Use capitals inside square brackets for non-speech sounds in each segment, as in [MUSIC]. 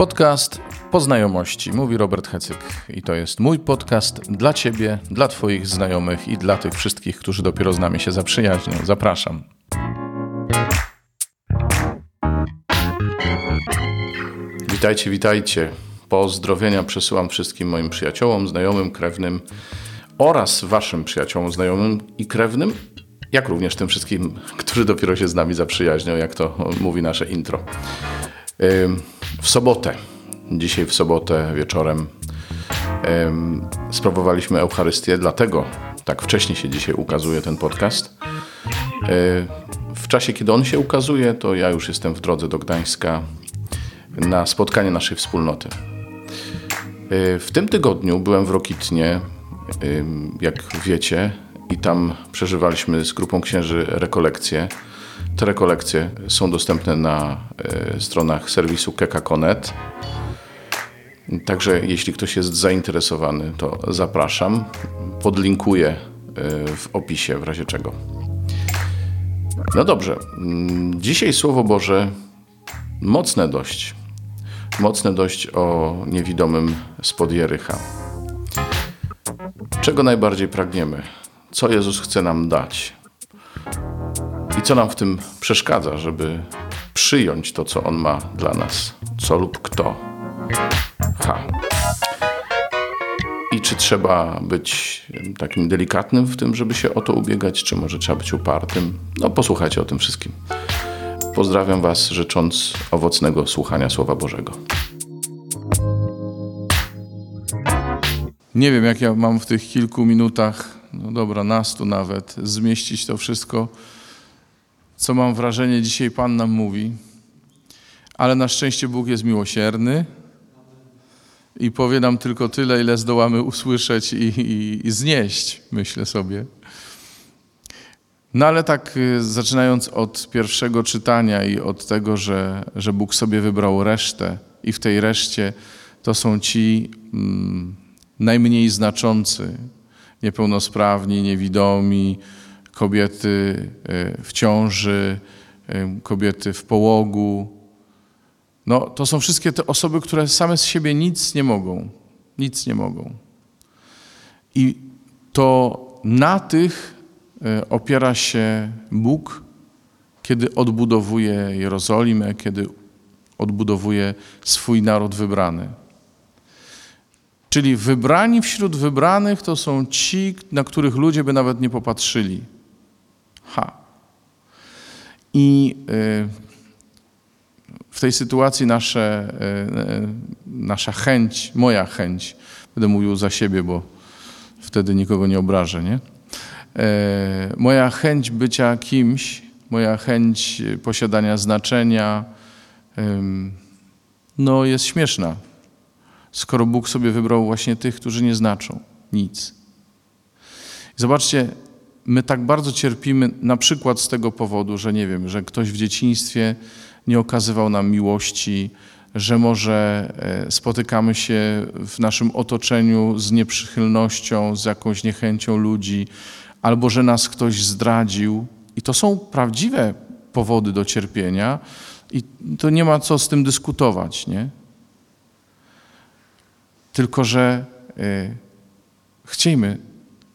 Podcast po znajomości, mówi Robert Hecyk. I to jest mój podcast dla Ciebie, dla Twoich znajomych i dla tych wszystkich, którzy dopiero z nami się zaprzyjaźnią. Zapraszam. Witajcie, witajcie. Pozdrowienia przesyłam wszystkim moim przyjaciołom, znajomym, krewnym oraz Waszym przyjaciołom, znajomym i krewnym, jak również tym wszystkim, [LAUGHS] którzy dopiero się z nami zaprzyjaźnią, jak to mówi nasze intro. W sobotę, dzisiaj w sobotę wieczorem, sprawowaliśmy Eucharystię, dlatego tak wcześnie się dzisiaj ukazuje ten podcast. W czasie, kiedy on się ukazuje, to ja już jestem w drodze do Gdańska na spotkanie naszej wspólnoty. W tym tygodniu byłem w Rokitnie, jak wiecie, i tam przeżywaliśmy z grupą księży rekolekcje. Te rekolekcje są dostępne na e, stronach serwisu keka.net. Także jeśli ktoś jest zainteresowany, to zapraszam. Podlinkuję e, w opisie w razie czego. No dobrze. Mm, dzisiaj Słowo Boże mocne dość. Mocne dość o niewidomym spod Jericha. Czego najbardziej pragniemy? Co Jezus chce nam dać? Co nam w tym przeszkadza, żeby przyjąć to, co On ma dla nas? Co lub kto? Ha. I czy trzeba być takim delikatnym w tym, żeby się o to ubiegać, czy może trzeba być upartym? No, posłuchajcie o tym wszystkim. Pozdrawiam Was, życząc owocnego słuchania Słowa Bożego. Nie wiem, jak ja mam w tych kilku minutach, no dobra, nastu nawet, zmieścić to wszystko, co mam wrażenie dzisiaj Pan nam mówi. Ale na szczęście Bóg jest miłosierny i powie nam tylko tyle, ile zdołamy usłyszeć i, i, i znieść, myślę sobie. No ale tak y, zaczynając od pierwszego czytania i od tego, że, że Bóg sobie wybrał resztę i w tej reszcie to są ci mm, najmniej znaczący, niepełnosprawni, niewidomi, kobiety y, w ciąży, y, kobiety w połogu. No, to są wszystkie te osoby, które same z siebie nic nie mogą. Nic nie mogą. I to na tych y, opiera się Bóg, kiedy odbudowuje Jerozolimę, kiedy odbudowuje swój naród wybrany. Czyli wybrani wśród wybranych to są ci, na których ludzie by nawet nie popatrzyli. Ha. I y, w tej sytuacji nasze, y, y, nasza chęć, moja chęć, będę mówił za siebie, bo wtedy nikogo nie obrażę, nie? Moja chęć bycia kimś, moja chęć posiadania znaczenia, no jest śmieszna skoro Bóg sobie wybrał właśnie tych, którzy nie znaczą nic. Zobaczcie, my tak bardzo cierpimy na przykład z tego powodu, że nie wiem, że ktoś w dzieciństwie nie okazywał nam miłości, że może e, spotykamy się w naszym otoczeniu z nieprzychylnością, z jakąś niechęcią ludzi, albo że nas ktoś zdradził. I to są prawdziwe powody do cierpienia, i to nie ma co z tym dyskutować, nie? Tylko, że y, chciejmy,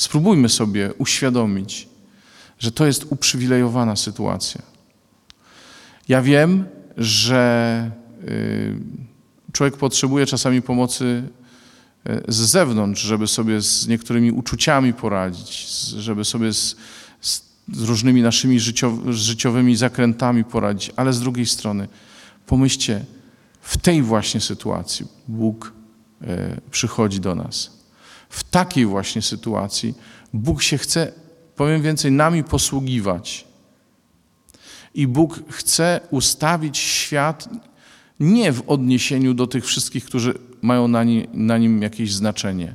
spróbujmy sobie uświadomić, że to jest uprzywilejowana sytuacja. Ja wiem, że y, człowiek potrzebuje czasami pomocy y, z zewnątrz, żeby sobie z niektórymi uczuciami poradzić, żeby sobie z, z, różnymi naszymi życiowymi zakrętami poradzić, ale z drugiej strony pomyślcie, w tej właśnie sytuacji Bóg E, przychodzi do nas. W takiej właśnie sytuacji Bóg się chce, powiem więcej, nami posługiwać. I Bóg chce ustawić świat nie w odniesieniu do tych wszystkich, którzy mają na, na nim jakieś znaczenie,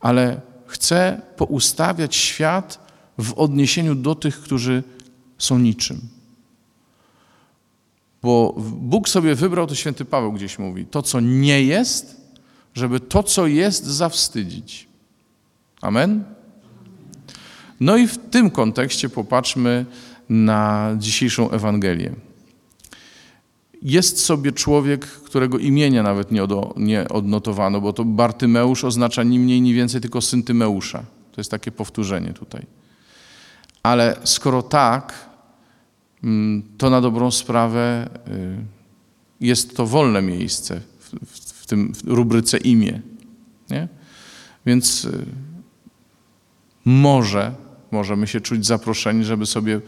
ale chce poustawiać świat w odniesieniu do tych, którzy są niczym. Bo Bóg sobie wybrał, to święty Paweł gdzieś mówi, to co nie jest, żeby to, co jest, zawstydzić. Amen? No i w tym kontekście popatrzmy na dzisiejszą Ewangelię. Jest sobie człowiek, którego imienia nawet nie, od, nie odnotowano, bo to Bartymeusz oznacza ni mniej, ni więcej tylko syn Tymeusza. To jest takie powtórzenie tutaj. Ale skoro tak, mm, to na dobrą sprawę y, jest to wolne miejsce w, tym w rubryce imię. Nie? Więc y, może możemy się czuć zaproszeni, żeby sobie y,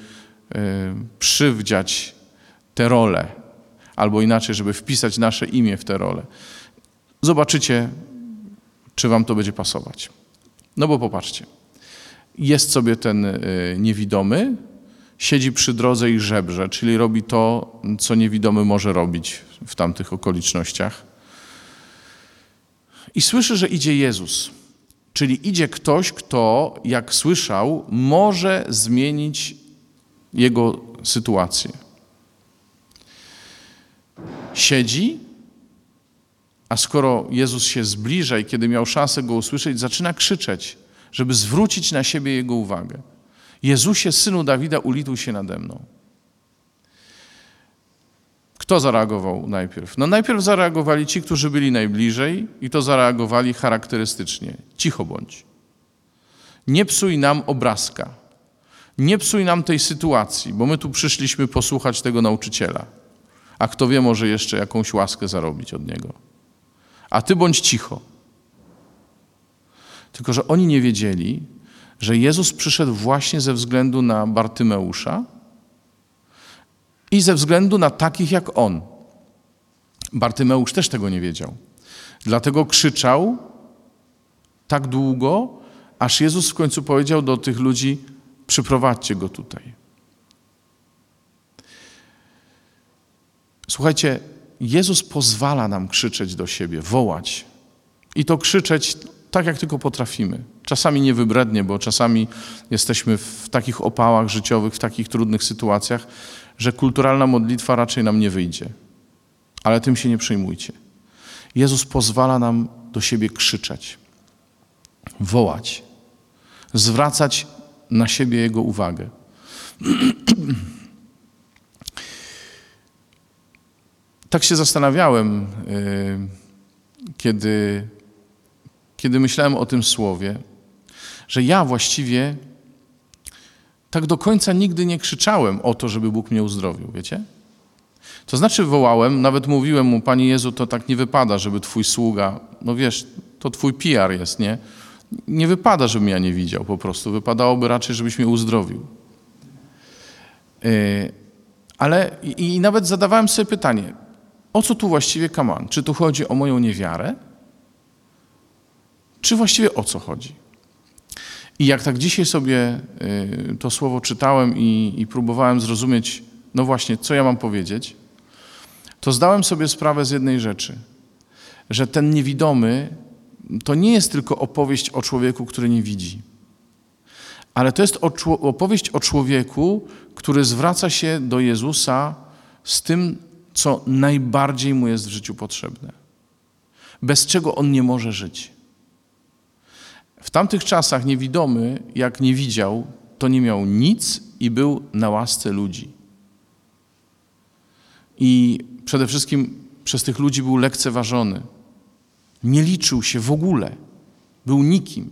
przywdziać tę rolę, albo inaczej, żeby wpisać nasze imię w tę rolę. Zobaczycie, czy wam to będzie pasować. No bo popatrzcie, jest sobie ten y, niewidomy, siedzi przy drodze i żebrze, czyli robi to, co niewidomy może robić w tamtych okolicznościach. I słyszy, że idzie Jezus. Czyli idzie ktoś, kto, jak słyszał, może zmienić jego sytuację. Siedzi, a skoro Jezus się zbliża i kiedy miał szansę go usłyszeć, zaczyna krzyczeć, żeby zwrócić na siebie jego uwagę. Jezusie, synu Dawida, ulituj się nade mną. Kto zareagował najpierw? No najpierw zareagowali ci, którzy byli najbliżej i to zareagowali charakterystycznie. Cicho bądź. Nie psuj nam obrazka. Nie psuj nam tej sytuacji, bo my tu przyszliśmy posłuchać tego nauczyciela. A kto wie, może jeszcze jakąś łaskę zarobić od niego. A ty bądź cicho. Tylko, że oni nie wiedzieli, że Jezus przyszedł właśnie ze względu na Bartymeusza, i ze względu na takich jak on. Bartymeusz też tego nie wiedział. Dlatego krzyczał tak długo, aż Jezus w końcu powiedział do tych ludzi: Przyprowadźcie go tutaj. Słuchajcie, Jezus pozwala nam krzyczeć do siebie, wołać. I to krzyczeć tak, jak tylko potrafimy. Czasami nie wybrednie, bo czasami jesteśmy w takich opałach życiowych, w takich trudnych sytuacjach, że kulturalna modlitwa raczej nam nie wyjdzie. Ale tym się nie przejmujcie. Jezus pozwala nam do siebie krzyczeć, wołać, zwracać na siebie Jego uwagę. [CLEARS THROAT] tak się zastanawiałem, y, kiedy, kiedy myślałem o tym słowie, że ja właściwie tak do końca nigdy nie krzyczałem o to, żeby Bóg mnie uzdrowił, wiecie? To znaczy wołałem, nawet mówiłem mu, Panie Jezu, to tak nie wypada, żeby Twój sługa, no wiesz, to Twój PR jest, nie? Nie wypada, żebym ja nie widział po prostu. Wypadałoby raczej, żebyś mnie uzdrowił. Yy, ale i, i nawet zadawałem sobie pytanie, o co tu właściwie kaman? Czy tu chodzi o moją niewiarę? Czy właściwie o co chodzi? I jak tak dzisiaj sobie y, to słowo czytałem i, i próbowałem zrozumieć, no właśnie, co ja mam powiedzieć, to zdałem sobie sprawę z jednej rzeczy, że ten niewidomy to nie jest tylko opowieść o człowieku, który nie widzi, ale to jest opowieść o człowieku, który zwraca się do Jezusa z tym, co najbardziej mu jest w życiu potrzebne, bez czego on nie może żyć. Tamtych czasach niewidomy, jak nie widział, to nie miał nic i był na łasce ludzi. I przede wszystkim przez tych ludzi był lekceważony. Nie liczył się w ogóle. Był nikim.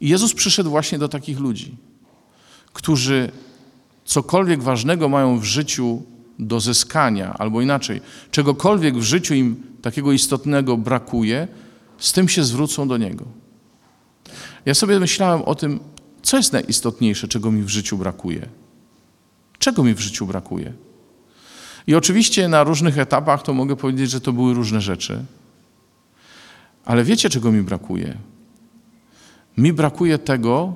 I Jezus przyszedł właśnie do takich ludzi, którzy cokolwiek ważnego mają w życiu do zyskania, albo inaczej, czegokolwiek w życiu im takiego istotnego brakuje, z tym się zwrócą do Niego. Ja sobie myślałem o tym, co jest najistotniejsze, czego mi w życiu brakuje. Czego mi w życiu brakuje? I oczywiście na różnych etapach to mogę powiedzieć, że to były różne rzeczy. Ale wiecie, czego mi brakuje? Mi brakuje tego,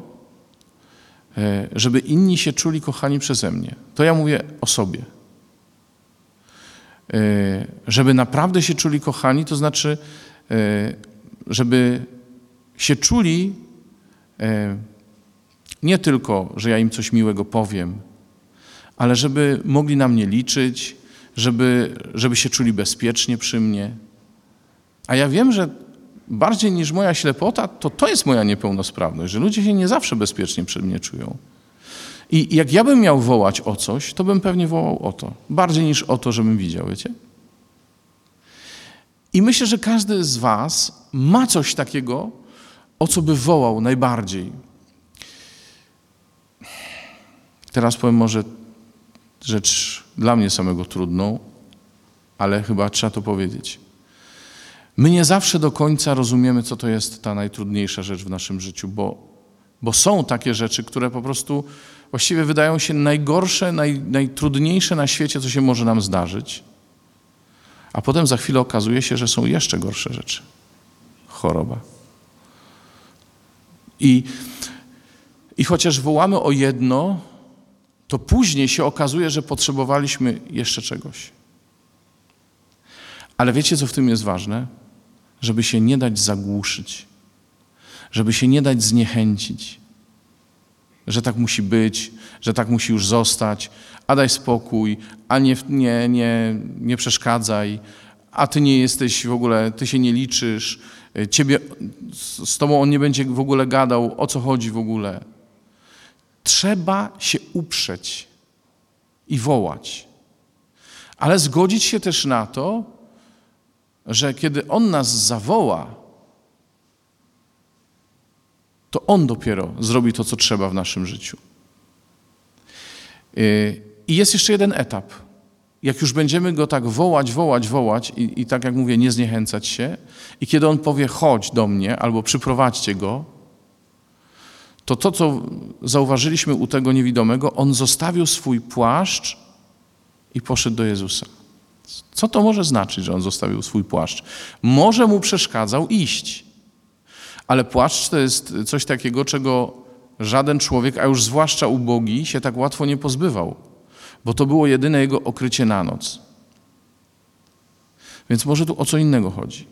e, żeby inni się czuli kochani przeze mnie. To ja mówię o sobie. E, żeby naprawdę się czuli kochani, to znaczy, e, żeby się czuli nie tylko, że ja im coś miłego powiem, ale żeby mogli na mnie liczyć, żeby, żeby się czuli bezpiecznie przy mnie. A ja wiem, że bardziej niż moja ślepota, to to jest moja niepełnosprawność, że ludzie się nie zawsze bezpiecznie przy mnie czują. I jak ja bym miał wołać o coś, to bym pewnie wołał o to. Bardziej niż o to, żebym widział, wiecie? I myślę, że każdy z Was ma coś takiego, o co by wołał najbardziej. Teraz powiem może rzecz dla mnie samego trudną, ale chyba trzeba to powiedzieć. My nie zawsze do końca rozumiemy, co to jest ta najtrudniejsza rzecz w naszym życiu, bo, bo są takie rzeczy, które po prostu właściwie wydają się najgorsze, naj, najtrudniejsze na świecie, co się może nam zdarzyć. A potem za chwilę okazuje się, że są jeszcze gorsze rzeczy. Choroba. I, i chociaż wołamy o jedno, to później się okazuje, że potrzebowaliśmy jeszcze czegoś. Ale wiecie, co w tym jest ważne? Żeby się nie dać zagłuszyć, żeby się nie dać zniechęcić, że tak musi być, że tak musi już zostać, a daj spokój, a nie, nie, nie, nie przeszkadzaj, a ty nie jesteś w ogóle, ty się nie liczysz, ciebie, z tobą on nie będzie w ogóle gadał, o co chodzi w ogóle. Trzeba się uprzeć i wołać, ale zgodzić się też na to, że kiedy On nas zawoła, to On dopiero zrobi to, co trzeba w naszym życiu. Y, I jest jeszcze jeden etap. Jak już będziemy Go tak wołać, wołać, wołać i, i tak jak mówię, nie zniechęcać się, i kiedy On powie chodź do mnie albo przyprowadźcie Go, to to, co zauważyliśmy u tego niewidomego, on zostawił swój płaszcz i poszedł do Jezusa. Co to może znaczyć, że on zostawił swój płaszcz? Może mu przeszkadzał iść, ale płaszcz to jest coś takiego, czego żaden człowiek, a już zwłaszcza ubogi, się tak łatwo nie pozbywał, bo to było jedyne jego okrycie na noc. Więc może tu o co innego chodzi.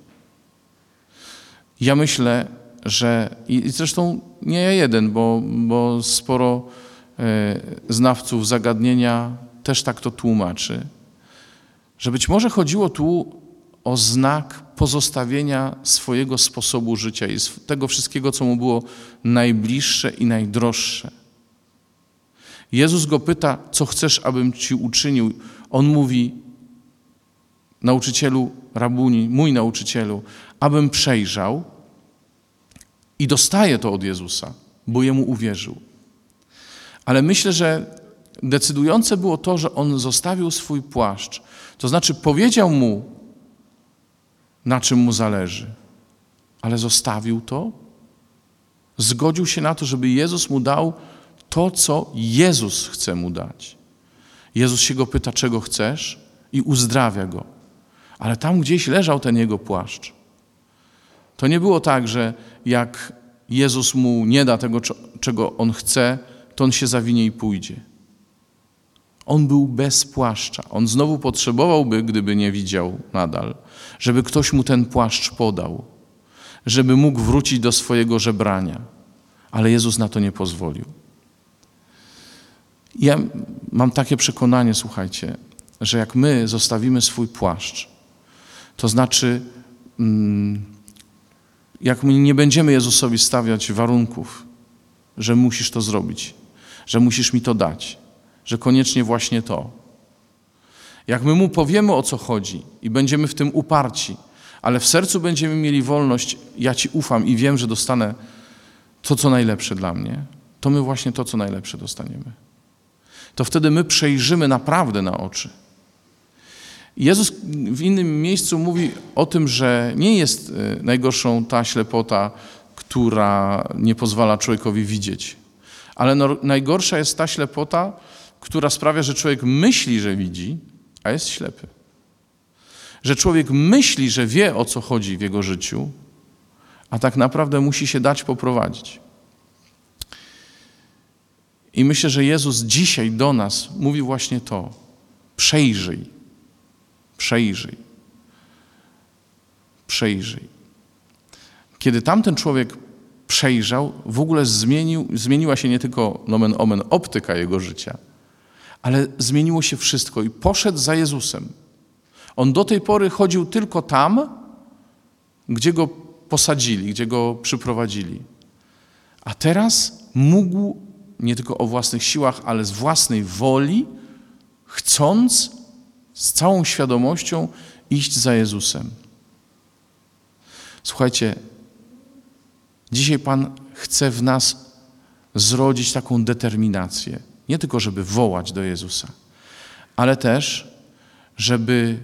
Ja myślę, że i zresztą nie ja jeden, bo, bo sporo e, znawców zagadnienia też tak to tłumaczy, że być może chodziło tu o znak pozostawienia swojego sposobu życia i tego wszystkiego, co mu było najbliższe i najdroższe. Jezus go pyta, co chcesz, abym ci uczynił. On mówi, nauczycielu, rabuni, mój nauczycielu, abym przejrzał, i dostaje to od Jezusa, bo jemu uwierzył. Ale myślę, że decydujące było to, że on zostawił swój płaszcz. To znaczy powiedział mu, na czym mu zależy, ale zostawił to, zgodził się na to, żeby Jezus mu dał to, co Jezus chce mu dać. Jezus się go pyta, czego chcesz, i uzdrawia go. Ale tam gdzieś leżał ten jego płaszcz. To nie było tak, że jak Jezus mu nie da tego, czego on chce, to on się zawinie i pójdzie. On był bez płaszcza. On znowu potrzebowałby, gdyby nie widział nadal, żeby ktoś mu ten płaszcz podał, żeby mógł wrócić do swojego żebrania. Ale Jezus na to nie pozwolił. Ja mam takie przekonanie, słuchajcie, że jak my zostawimy swój płaszcz, to znaczy. Mm, jak my nie będziemy Jezusowi stawiać warunków, że musisz to zrobić, że musisz mi to dać, że koniecznie właśnie to. Jak my mu powiemy o co chodzi i będziemy w tym uparci, ale w sercu będziemy mieli wolność, ja ci ufam i wiem, że dostanę to, co najlepsze dla mnie, to my właśnie to, co najlepsze dostaniemy. To wtedy my przejrzymy naprawdę na oczy Jezus w innym miejscu mówi o tym, że nie jest e, najgorszą ta ślepota, która nie pozwala człowiekowi widzieć, ale no, najgorsza jest ta ślepota, która sprawia, że człowiek myśli, że widzi, a jest ślepy. Że człowiek myśli, że wie o co chodzi w jego życiu, a tak naprawdę musi się dać poprowadzić. I myślę, że Jezus dzisiaj do nas mówi właśnie to: przejrzyj Przejrzyj. Przejrzyj. Kiedy tamten człowiek przejrzał, w ogóle zmienił, zmieniła się nie tylko nomen omen optyka jego życia, ale zmieniło się wszystko i poszedł za Jezusem. On do tej pory chodził tylko tam, gdzie go posadzili, gdzie go przyprowadzili. A teraz mógł nie tylko o własnych siłach, ale z własnej woli, chcąc z całą świadomością iść za Jezusem. Słuchajcie, dzisiaj Pan chce w nas zrodzić taką determinację. Nie tylko, żeby wołać do Jezusa, ale też, żeby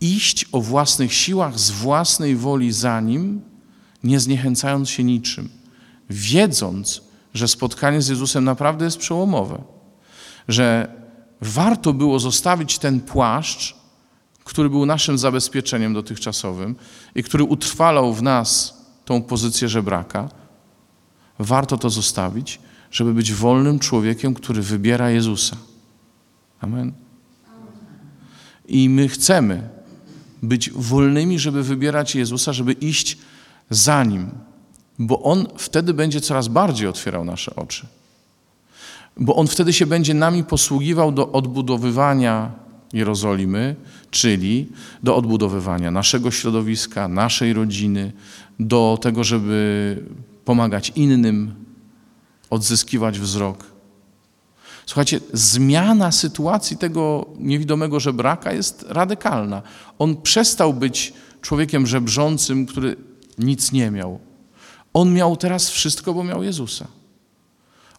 iść o własnych siłach, z własnej woli za Nim, nie zniechęcając się niczym, wiedząc, że spotkanie z Jezusem naprawdę jest przełomowe, że warto było zostawić ten płaszcz, który był naszym zabezpieczeniem dotychczasowym i który utrwalał w nas tą pozycję żebraka. Warto to zostawić, żeby być wolnym człowiekiem, który wybiera Jezusa. Amen. I my chcemy być wolnymi, żeby wybierać Jezusa, żeby iść za Nim, bo On wtedy będzie coraz bardziej otwierał nasze oczy. Bo On wtedy się będzie nami posługiwał do odbudowywania Jerozolimy, czyli do odbudowywania naszego środowiska, naszej rodziny, do tego, żeby pomagać innym, odzyskiwać wzrok. Słuchajcie, zmiana sytuacji tego niewidomego żebraka jest radykalna. On przestał być człowiekiem żebrzącym, który nic nie miał. On miał teraz wszystko, bo miał Jezusa.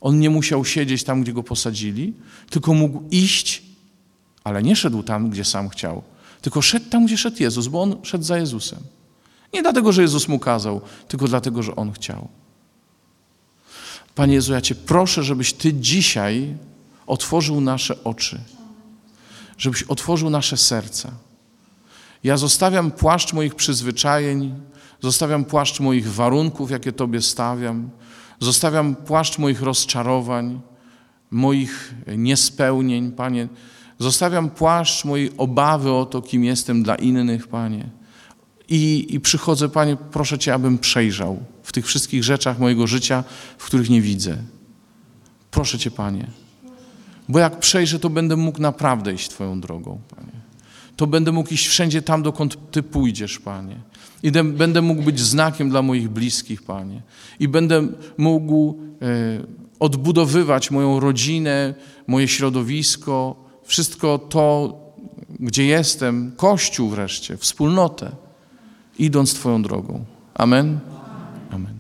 On nie musiał siedzieć tam, gdzie go posadzili, tylko mógł iść, ale nie szedł tam, gdzie sam chciał, tylko szedł tam, gdzie szedł Jezus, bo on szedł za Jezusem. Nie dlatego, że Jezus mu kazał, tylko dlatego, że on chciał. Panie Jezu, ja Cię proszę, żebyś Ty dzisiaj otworzył nasze oczy, żebyś otworzył nasze serca. Ja zostawiam płaszcz moich przyzwyczajeń, zostawiam płaszcz moich warunków, jakie Tobie stawiam, zostawiam płaszcz moich rozczarowań, moich niespełnień, Panie. Zostawiam płaszcz mojej obawy o to, kim jestem dla innych, Panie. I, I przychodzę, Panie, proszę Cię, abym przejrzał w tych wszystkich rzeczach mojego życia, w których nie widzę. Proszę Cię, Panie. Bo jak przejrzę, to będę mógł naprawdę iść Twoją drogą, Panie. To będę mógł iść wszędzie tam, dokąd Ty pójdziesz, Panie. I będę mógł być znakiem dla moich bliskich, Panie. I będę mógł e, odbudowywać moją rodzinę, moje środowisko, wszystko to, gdzie jestem, Kościół wreszcie, wspólnotę, idąc Twoją drogą. Amen. Amen.